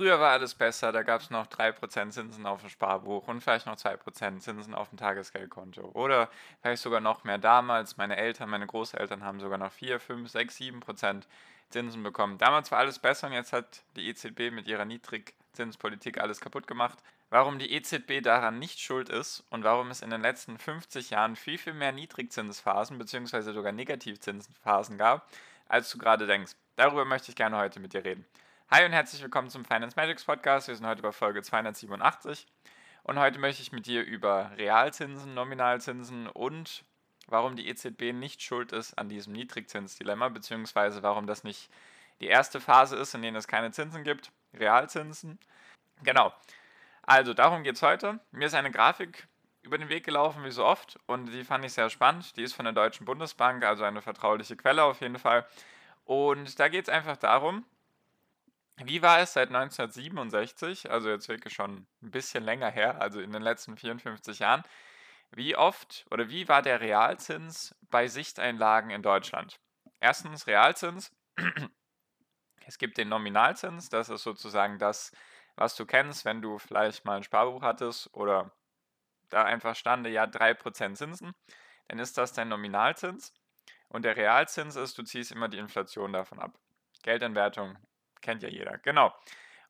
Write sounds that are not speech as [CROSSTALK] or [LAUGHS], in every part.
Früher war alles besser, da gab es noch 3% Zinsen auf dem Sparbuch und vielleicht noch 2% Zinsen auf dem Tagesgeldkonto. Oder vielleicht sogar noch mehr damals. Meine Eltern, meine Großeltern haben sogar noch 4, 5, 6, 7% Zinsen bekommen. Damals war alles besser und jetzt hat die EZB mit ihrer Niedrigzinspolitik alles kaputt gemacht. Warum die EZB daran nicht schuld ist und warum es in den letzten 50 Jahren viel, viel mehr Niedrigzinsphasen bzw. sogar Negativzinsphasen gab, als du gerade denkst. Darüber möchte ich gerne heute mit dir reden. Hi und herzlich willkommen zum Finance Magics Podcast. Wir sind heute bei Folge 287 und heute möchte ich mit dir über Realzinsen, Nominalzinsen und warum die EZB nicht schuld ist an diesem Niedrigzinsdilemma, beziehungsweise warum das nicht die erste Phase ist, in der es keine Zinsen gibt, Realzinsen. Genau. Also darum geht es heute. Mir ist eine Grafik über den Weg gelaufen, wie so oft, und die fand ich sehr spannend. Die ist von der Deutschen Bundesbank, also eine vertrauliche Quelle auf jeden Fall. Und da geht es einfach darum, wie war es seit 1967, also jetzt wirklich schon ein bisschen länger her, also in den letzten 54 Jahren, wie oft oder wie war der Realzins bei Sichteinlagen in Deutschland? Erstens Realzins. Es gibt den Nominalzins, das ist sozusagen das, was du kennst, wenn du vielleicht mal ein Sparbuch hattest oder da einfach stande, ja 3% Zinsen, dann ist das dein Nominalzins. Und der Realzins ist, du ziehst immer die Inflation davon ab. Geldentwertung Kennt ja jeder, genau.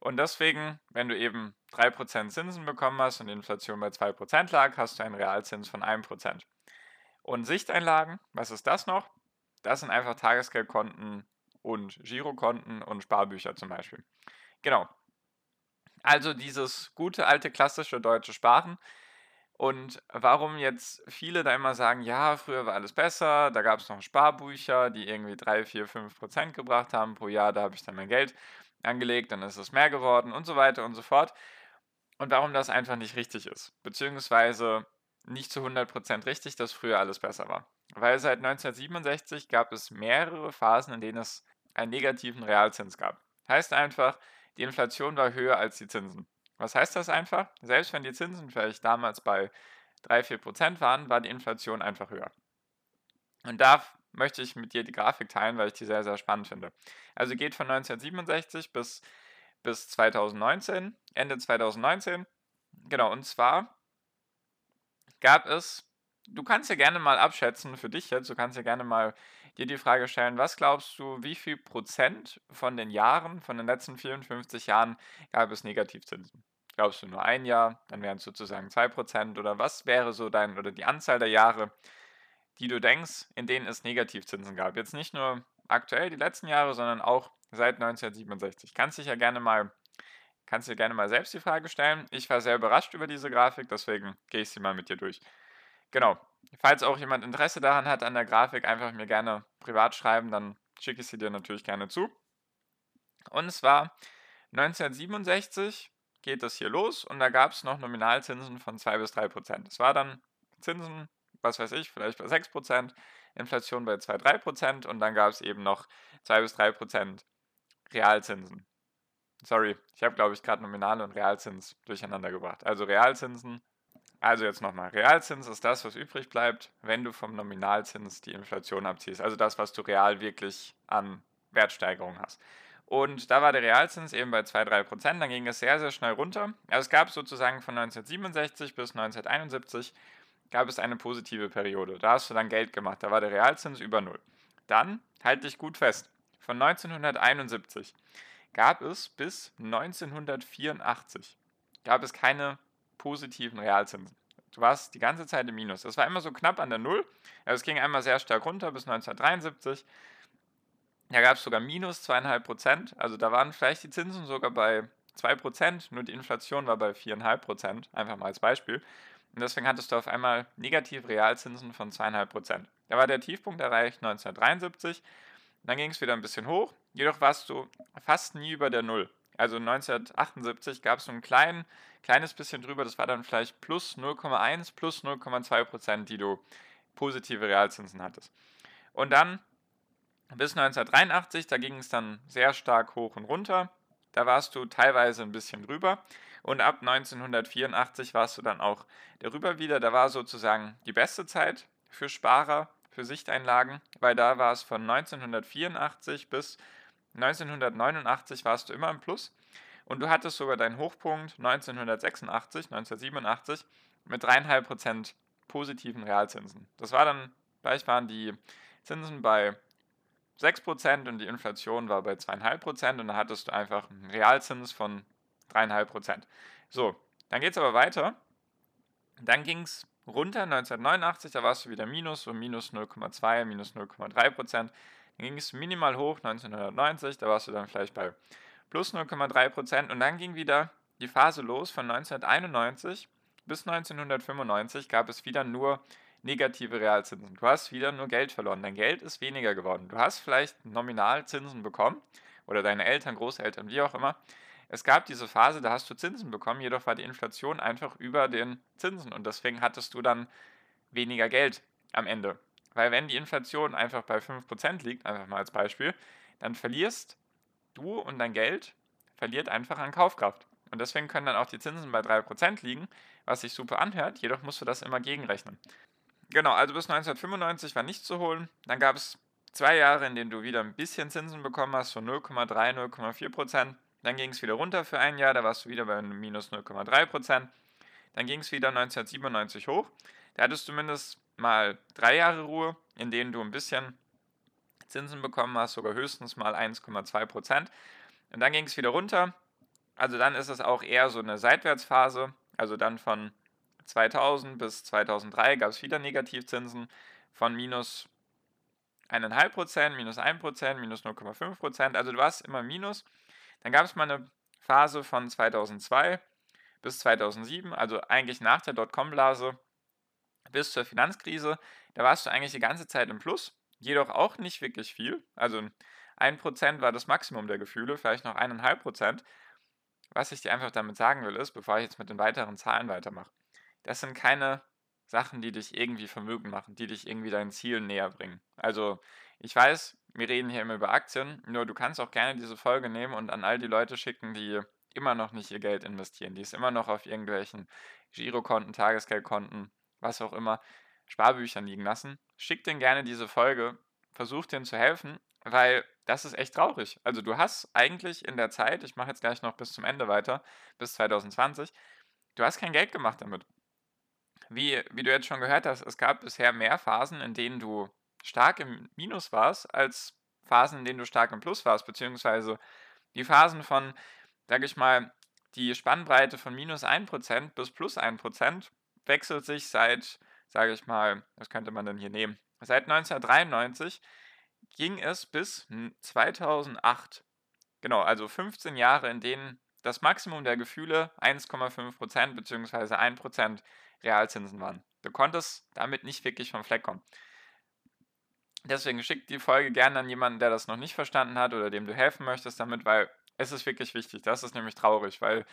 Und deswegen, wenn du eben 3% Zinsen bekommen hast und die Inflation bei 2% lag, hast du einen Realzins von 1%. Und Sichteinlagen, was ist das noch? Das sind einfach Tagesgeldkonten und Girokonten und Sparbücher zum Beispiel. Genau. Also dieses gute alte klassische deutsche Sparen. Und warum jetzt viele da immer sagen, ja, früher war alles besser, da gab es noch Sparbücher, die irgendwie 3, 4, 5 Prozent gebracht haben pro Jahr, da habe ich dann mein Geld angelegt, dann ist es mehr geworden und so weiter und so fort. Und warum das einfach nicht richtig ist, beziehungsweise nicht zu 100 Prozent richtig, dass früher alles besser war. Weil seit 1967 gab es mehrere Phasen, in denen es einen negativen Realzins gab. Heißt einfach, die Inflation war höher als die Zinsen. Was heißt das einfach? Selbst wenn die Zinsen vielleicht damals bei 3-4% waren, war die Inflation einfach höher. Und da möchte ich mit dir die Grafik teilen, weil ich die sehr, sehr spannend finde. Also geht von 1967 bis, bis 2019, Ende 2019. Genau, und zwar gab es, du kannst ja gerne mal abschätzen für dich jetzt, du kannst ja gerne mal dir die Frage stellen, was glaubst du, wie viel Prozent von den Jahren, von den letzten 54 Jahren gab es Negativzinsen? Glaubst du nur ein Jahr, dann wären es sozusagen 2% oder was wäre so dein oder die Anzahl der Jahre, die du denkst, in denen es Negativzinsen gab? Jetzt nicht nur aktuell die letzten Jahre, sondern auch seit 1967. Kannst dich ja gerne mal kannst dir gerne mal selbst die Frage stellen. Ich war sehr überrascht über diese Grafik, deswegen gehe ich sie mal mit dir durch. Genau. Falls auch jemand Interesse daran hat an der Grafik, einfach mir gerne privat schreiben, dann schicke ich sie dir natürlich gerne zu. Und es war 1967 geht das hier los und da gab es noch Nominalzinsen von 2 bis 3 Prozent. Es war dann Zinsen, was weiß ich, vielleicht bei 6 Prozent, Inflation bei 2, 3 Prozent und dann gab es eben noch 2 bis 3 Prozent Realzinsen. Sorry, ich habe, glaube ich, gerade Nominale und Realzins durcheinander gebracht. Also Realzinsen, also jetzt nochmal, Realzins ist das, was übrig bleibt, wenn du vom Nominalzins die Inflation abziehst. Also das, was du real wirklich an Wertsteigerung hast. Und da war der Realzins eben bei 2-3 Prozent. Dann ging es sehr, sehr schnell runter. Also es gab sozusagen von 1967 bis 1971 gab es eine positive Periode. Da hast du dann Geld gemacht. Da war der Realzins über Null. Dann, halte dich gut fest, von 1971 gab es bis 1984 gab es keine positiven Realzinsen. Du warst die ganze Zeit im Minus. Das war immer so knapp an der Null. Also es ging einmal sehr stark runter bis 1973. Da gab es sogar minus zweieinhalb Prozent. Also da waren vielleicht die Zinsen sogar bei 2 Prozent, nur die Inflation war bei 4,5 Prozent, einfach mal als Beispiel. Und deswegen hattest du auf einmal negative Realzinsen von 2,5 Prozent. Da war der Tiefpunkt erreicht 1973. Dann ging es wieder ein bisschen hoch. Jedoch warst du fast nie über der Null. Also 1978 gab es so ein klein, kleines bisschen drüber, das war dann vielleicht plus 0,1, plus 0,2 Prozent, die du positive Realzinsen hattest. Und dann bis 1983, da ging es dann sehr stark hoch und runter. Da warst du teilweise ein bisschen drüber. Und ab 1984 warst du dann auch darüber wieder. Da war sozusagen die beste Zeit für Sparer, für Sichteinlagen, weil da war es von 1984 bis 1989 warst du immer im Plus. Und du hattest sogar deinen Hochpunkt 1986, 1987 mit 3,5% positiven Realzinsen. Das war dann, gleich waren die Zinsen bei 6% und die Inflation war bei 2,5% und da hattest du einfach einen Realzins von 3,5%. So, dann geht es aber weiter. Dann ging es runter 1989, da warst du wieder minus, so minus 0,2, minus 0,3%. Dann ging es minimal hoch 1990, da warst du dann vielleicht bei plus 0,3% und dann ging wieder die Phase los von 1991 bis 1995 gab es wieder nur negative Realzinsen. Du hast wieder nur Geld verloren. Dein Geld ist weniger geworden. Du hast vielleicht nominal Zinsen bekommen oder deine Eltern, Großeltern, wie auch immer. Es gab diese Phase, da hast du Zinsen bekommen, jedoch war die Inflation einfach über den Zinsen und deswegen hattest du dann weniger Geld am Ende. Weil wenn die Inflation einfach bei 5% liegt, einfach mal als Beispiel, dann verlierst du und dein Geld verliert einfach an Kaufkraft. Und deswegen können dann auch die Zinsen bei 3% liegen, was sich super anhört, jedoch musst du das immer gegenrechnen. Genau, also bis 1995 war nichts zu holen. Dann gab es zwei Jahre, in denen du wieder ein bisschen Zinsen bekommen hast, so 0,3, 0,4% Dann ging es wieder runter für ein Jahr, da warst du wieder bei minus 0,3% Dann ging es wieder 1997 hoch. Da hattest du zumindest mal drei Jahre Ruhe, in denen du ein bisschen Zinsen bekommen hast, sogar höchstens mal 1,2% Und dann ging es wieder runter. Also dann ist es auch eher so eine Seitwärtsphase. Also dann von 2000 bis 2003 gab es wieder Negativzinsen von minus 1,5%, minus 1%, minus 0,5%. Also du warst immer minus. Dann gab es mal eine Phase von 2002 bis 2007, also eigentlich nach der Dotcom-Blase bis zur Finanzkrise. Da warst du eigentlich die ganze Zeit im Plus, jedoch auch nicht wirklich viel. Also 1% war das Maximum der Gefühle, vielleicht noch 1,5%. Was ich dir einfach damit sagen will, ist, bevor ich jetzt mit den weiteren Zahlen weitermache, das sind keine Sachen, die dich irgendwie Vermögen machen, die dich irgendwie deinen Zielen näher bringen. Also, ich weiß, wir reden hier immer über Aktien, nur du kannst auch gerne diese Folge nehmen und an all die Leute schicken, die immer noch nicht ihr Geld investieren, die es immer noch auf irgendwelchen Girokonten, Tagesgeldkonten, was auch immer, Sparbüchern liegen lassen. Schick denen gerne diese Folge, versuch denen zu helfen, weil das ist echt traurig. Also du hast eigentlich in der Zeit, ich mache jetzt gleich noch bis zum Ende weiter, bis 2020, du hast kein Geld gemacht damit wie, wie du jetzt schon gehört hast, es gab bisher mehr Phasen, in denen du stark im Minus warst, als Phasen, in denen du stark im Plus warst, beziehungsweise die Phasen von, sage ich mal, die Spannbreite von minus 1% bis plus 1% wechselt sich seit, sage ich mal, was könnte man denn hier nehmen? Seit 1993 ging es bis 2008. Genau, also 15 Jahre, in denen das Maximum der Gefühle 1,5% bzw. 1% Realzinsen waren. Du konntest damit nicht wirklich vom Fleck kommen. Deswegen schick die Folge gerne an jemanden, der das noch nicht verstanden hat oder dem du helfen möchtest damit, weil es ist wirklich wichtig. Das ist nämlich traurig, weil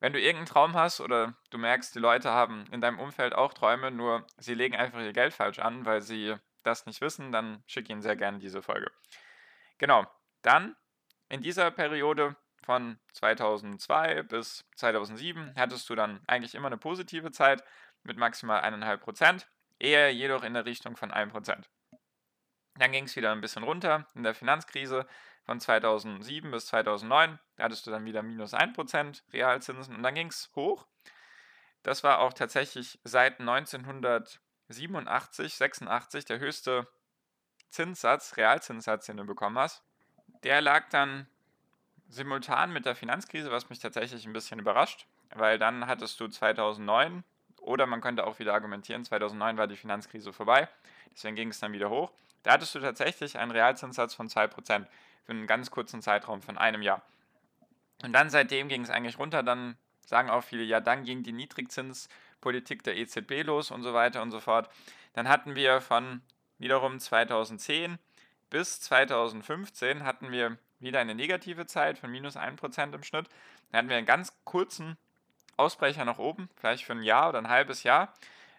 wenn du irgendeinen Traum hast oder du merkst, die Leute haben in deinem Umfeld auch Träume, nur sie legen einfach ihr Geld falsch an, weil sie das nicht wissen, dann schick ihnen sehr gerne diese Folge. Genau, dann in dieser Periode von 2002 bis 2007 hattest du dann eigentlich immer eine positive Zeit mit maximal 1,5%, eher jedoch in der Richtung von 1%. Dann ging es wieder ein bisschen runter in der Finanzkrise von 2007 bis 2009. Da hattest du dann wieder minus 1% Realzinsen und dann ging es hoch. Das war auch tatsächlich seit 1987, 86 der höchste Zinssatz, Realzinssatz, den du bekommen hast. Der lag dann simultan mit der Finanzkrise, was mich tatsächlich ein bisschen überrascht, weil dann hattest du 2009 oder man könnte auch wieder argumentieren, 2009 war die Finanzkrise vorbei, deswegen ging es dann wieder hoch. Da hattest du tatsächlich einen Realzinssatz von 2% für einen ganz kurzen Zeitraum von einem Jahr. Und dann seitdem ging es eigentlich runter, dann sagen auch viele, ja, dann ging die Niedrigzinspolitik der EZB los und so weiter und so fort. Dann hatten wir von wiederum 2010 bis 2015 hatten wir wieder eine negative Zeit von minus 1% im Schnitt. Dann hatten wir einen ganz kurzen Ausbrecher nach oben, vielleicht für ein Jahr oder ein halbes Jahr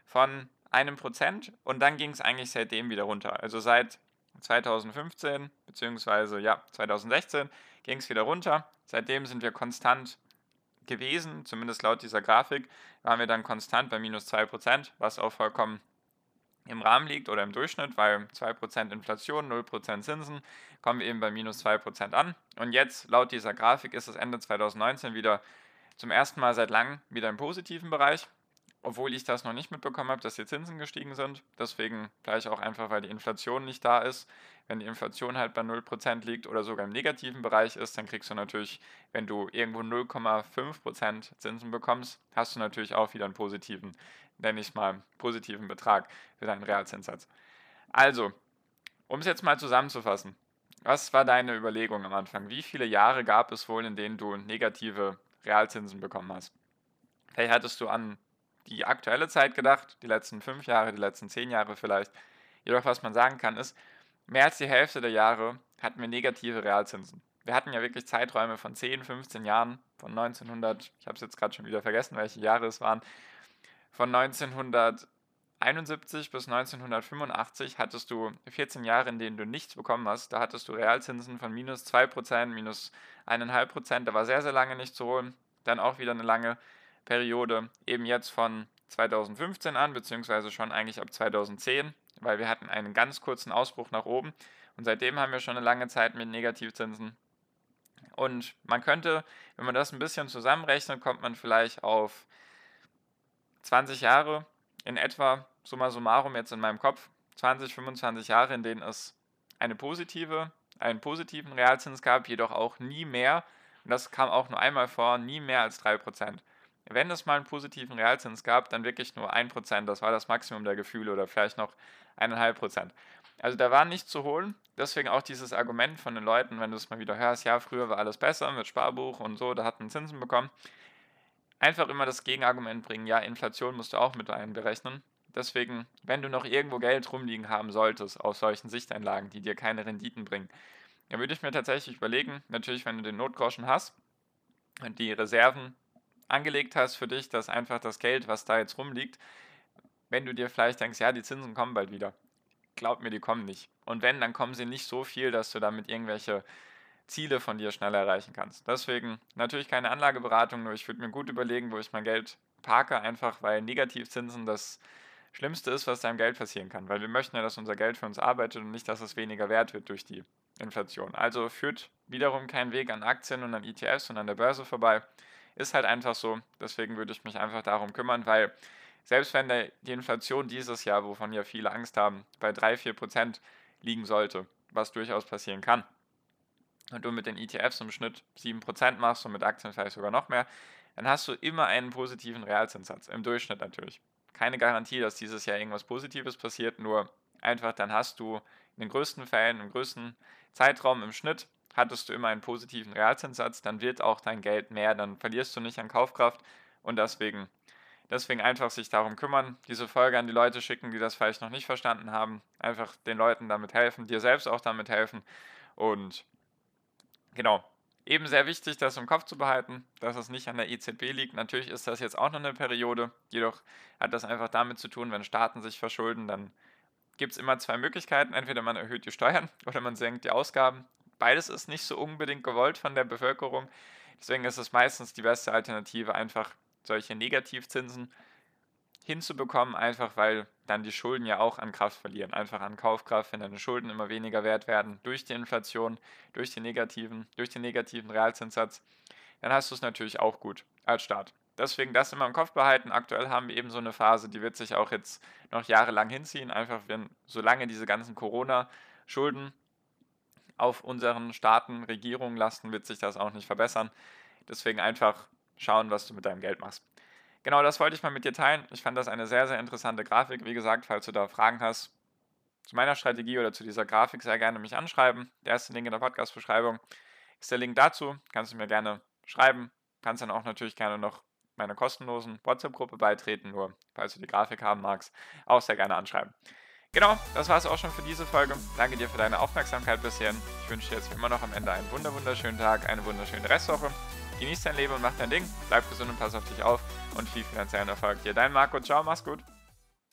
von einem Prozent und dann ging es eigentlich seitdem wieder runter. Also seit 2015 beziehungsweise ja 2016 ging es wieder runter. Seitdem sind wir konstant gewesen, zumindest laut dieser Grafik, waren wir dann konstant bei minus 2%, was auch vollkommen im Rahmen liegt oder im Durchschnitt, weil 2% Inflation, 0% Zinsen, kommen wir eben bei minus 2% an. Und jetzt, laut dieser Grafik, ist es Ende 2019 wieder zum ersten Mal seit langem wieder im positiven Bereich obwohl ich das noch nicht mitbekommen habe, dass die Zinsen gestiegen sind. Deswegen vielleicht auch einfach, weil die Inflation nicht da ist. Wenn die Inflation halt bei 0% liegt oder sogar im negativen Bereich ist, dann kriegst du natürlich, wenn du irgendwo 0,5% Zinsen bekommst, hast du natürlich auch wieder einen positiven, nenne ich es mal, positiven Betrag für deinen Realzinssatz. Also, um es jetzt mal zusammenzufassen, was war deine Überlegung am Anfang? Wie viele Jahre gab es wohl, in denen du negative Realzinsen bekommen hast? Vielleicht hattest du an die aktuelle Zeit gedacht, die letzten fünf Jahre, die letzten zehn Jahre vielleicht. Jedoch, was man sagen kann, ist, mehr als die Hälfte der Jahre hatten wir negative Realzinsen. Wir hatten ja wirklich Zeiträume von 10, 15 Jahren, von 1900, ich habe es jetzt gerade schon wieder vergessen, welche Jahre es waren, von 1971 bis 1985 hattest du 14 Jahre, in denen du nichts bekommen hast. Da hattest du Realzinsen von minus 2%, minus 1,5%. Da war sehr, sehr lange nicht zu holen. Dann auch wieder eine lange Periode eben jetzt von 2015 an, beziehungsweise schon eigentlich ab 2010, weil wir hatten einen ganz kurzen Ausbruch nach oben und seitdem haben wir schon eine lange Zeit mit Negativzinsen. Und man könnte, wenn man das ein bisschen zusammenrechnet, kommt man vielleicht auf 20 Jahre in etwa, summa summarum jetzt in meinem Kopf, 20, 25 Jahre, in denen es eine positive, einen positiven Realzins gab, jedoch auch nie mehr, und das kam auch nur einmal vor, nie mehr als 3%. Wenn es mal einen positiven Realzins gab, dann wirklich nur 1%, das war das Maximum der Gefühle oder vielleicht noch 1,5%. Also da war nichts zu holen, deswegen auch dieses Argument von den Leuten, wenn du es mal wieder hörst, ja, früher war alles besser mit Sparbuch und so, da hatten Zinsen bekommen. Einfach immer das Gegenargument bringen, ja, Inflation musst du auch mit einberechnen. Deswegen, wenn du noch irgendwo Geld rumliegen haben solltest aus solchen Sichteinlagen, die dir keine Renditen bringen, dann würde ich mir tatsächlich überlegen, natürlich, wenn du den Notgroschen hast und die Reserven angelegt hast für dich, dass einfach das Geld, was da jetzt rumliegt, wenn du dir vielleicht denkst, ja, die Zinsen kommen bald wieder. Glaub mir, die kommen nicht. Und wenn, dann kommen sie nicht so viel, dass du damit irgendwelche Ziele von dir schnell erreichen kannst. Deswegen natürlich keine Anlageberatung, nur ich würde mir gut überlegen, wo ich mein Geld parke, einfach weil Negativzinsen das Schlimmste ist, was deinem Geld passieren kann. Weil wir möchten ja, dass unser Geld für uns arbeitet und nicht, dass es weniger wert wird durch die Inflation. Also führt wiederum kein Weg an Aktien und an ETFs und an der Börse vorbei. Ist halt einfach so. Deswegen würde ich mich einfach darum kümmern, weil selbst wenn die Inflation dieses Jahr, wovon ja viele Angst haben, bei 3-4 Prozent liegen sollte, was durchaus passieren kann, und du mit den ETFs im Schnitt 7% machst und mit Aktien vielleicht sogar noch mehr, dann hast du immer einen positiven Realzinssatz, im Durchschnitt natürlich. Keine Garantie, dass dieses Jahr irgendwas Positives passiert, nur einfach dann hast du in den größten Fällen, im größten Zeitraum im Schnitt hattest du immer einen positiven Realzinssatz, dann wird auch dein Geld mehr, dann verlierst du nicht an Kaufkraft und deswegen, deswegen einfach sich darum kümmern, diese Folge an die Leute schicken, die das vielleicht noch nicht verstanden haben, einfach den Leuten damit helfen, dir selbst auch damit helfen und genau. Eben sehr wichtig, das im Kopf zu behalten, dass es nicht an der EZB liegt. Natürlich ist das jetzt auch noch eine Periode, jedoch hat das einfach damit zu tun, wenn Staaten sich verschulden, dann gibt es immer zwei Möglichkeiten. Entweder man erhöht die Steuern [LAUGHS] oder man senkt die Ausgaben. Beides ist nicht so unbedingt gewollt von der Bevölkerung. Deswegen ist es meistens die beste Alternative, einfach solche Negativzinsen hinzubekommen, einfach weil dann die Schulden ja auch an Kraft verlieren, einfach an Kaufkraft, wenn deine Schulden immer weniger wert werden durch die Inflation, durch, die negativen, durch den negativen Realzinssatz, dann hast du es natürlich auch gut als Staat. Deswegen das immer im Kopf behalten. Aktuell haben wir eben so eine Phase, die wird sich auch jetzt noch jahrelang hinziehen, einfach wenn, solange diese ganzen Corona-Schulden auf unseren Staaten, Regierungen lasten, wird sich das auch nicht verbessern. Deswegen einfach schauen, was du mit deinem Geld machst. Genau das wollte ich mal mit dir teilen. Ich fand das eine sehr, sehr interessante Grafik. Wie gesagt, falls du da Fragen hast zu meiner Strategie oder zu dieser Grafik, sehr gerne mich anschreiben. Der erste Link in der Podcast-Beschreibung ist der Link dazu. Kannst du mir gerne schreiben. Kannst dann auch natürlich gerne noch meiner kostenlosen WhatsApp-Gruppe beitreten, nur falls du die Grafik haben magst, auch sehr gerne anschreiben. Genau, das war es auch schon für diese Folge. Danke dir für deine Aufmerksamkeit bisher. Ich wünsche dir jetzt wie immer noch am Ende einen wunderschönen Tag, eine wunderschöne Restwoche. Genieß dein Leben und mach dein Ding. Bleib gesund und pass auf dich auf. Und viel finanziellen Erfolg dir. Dein Marco. Ciao, mach's gut.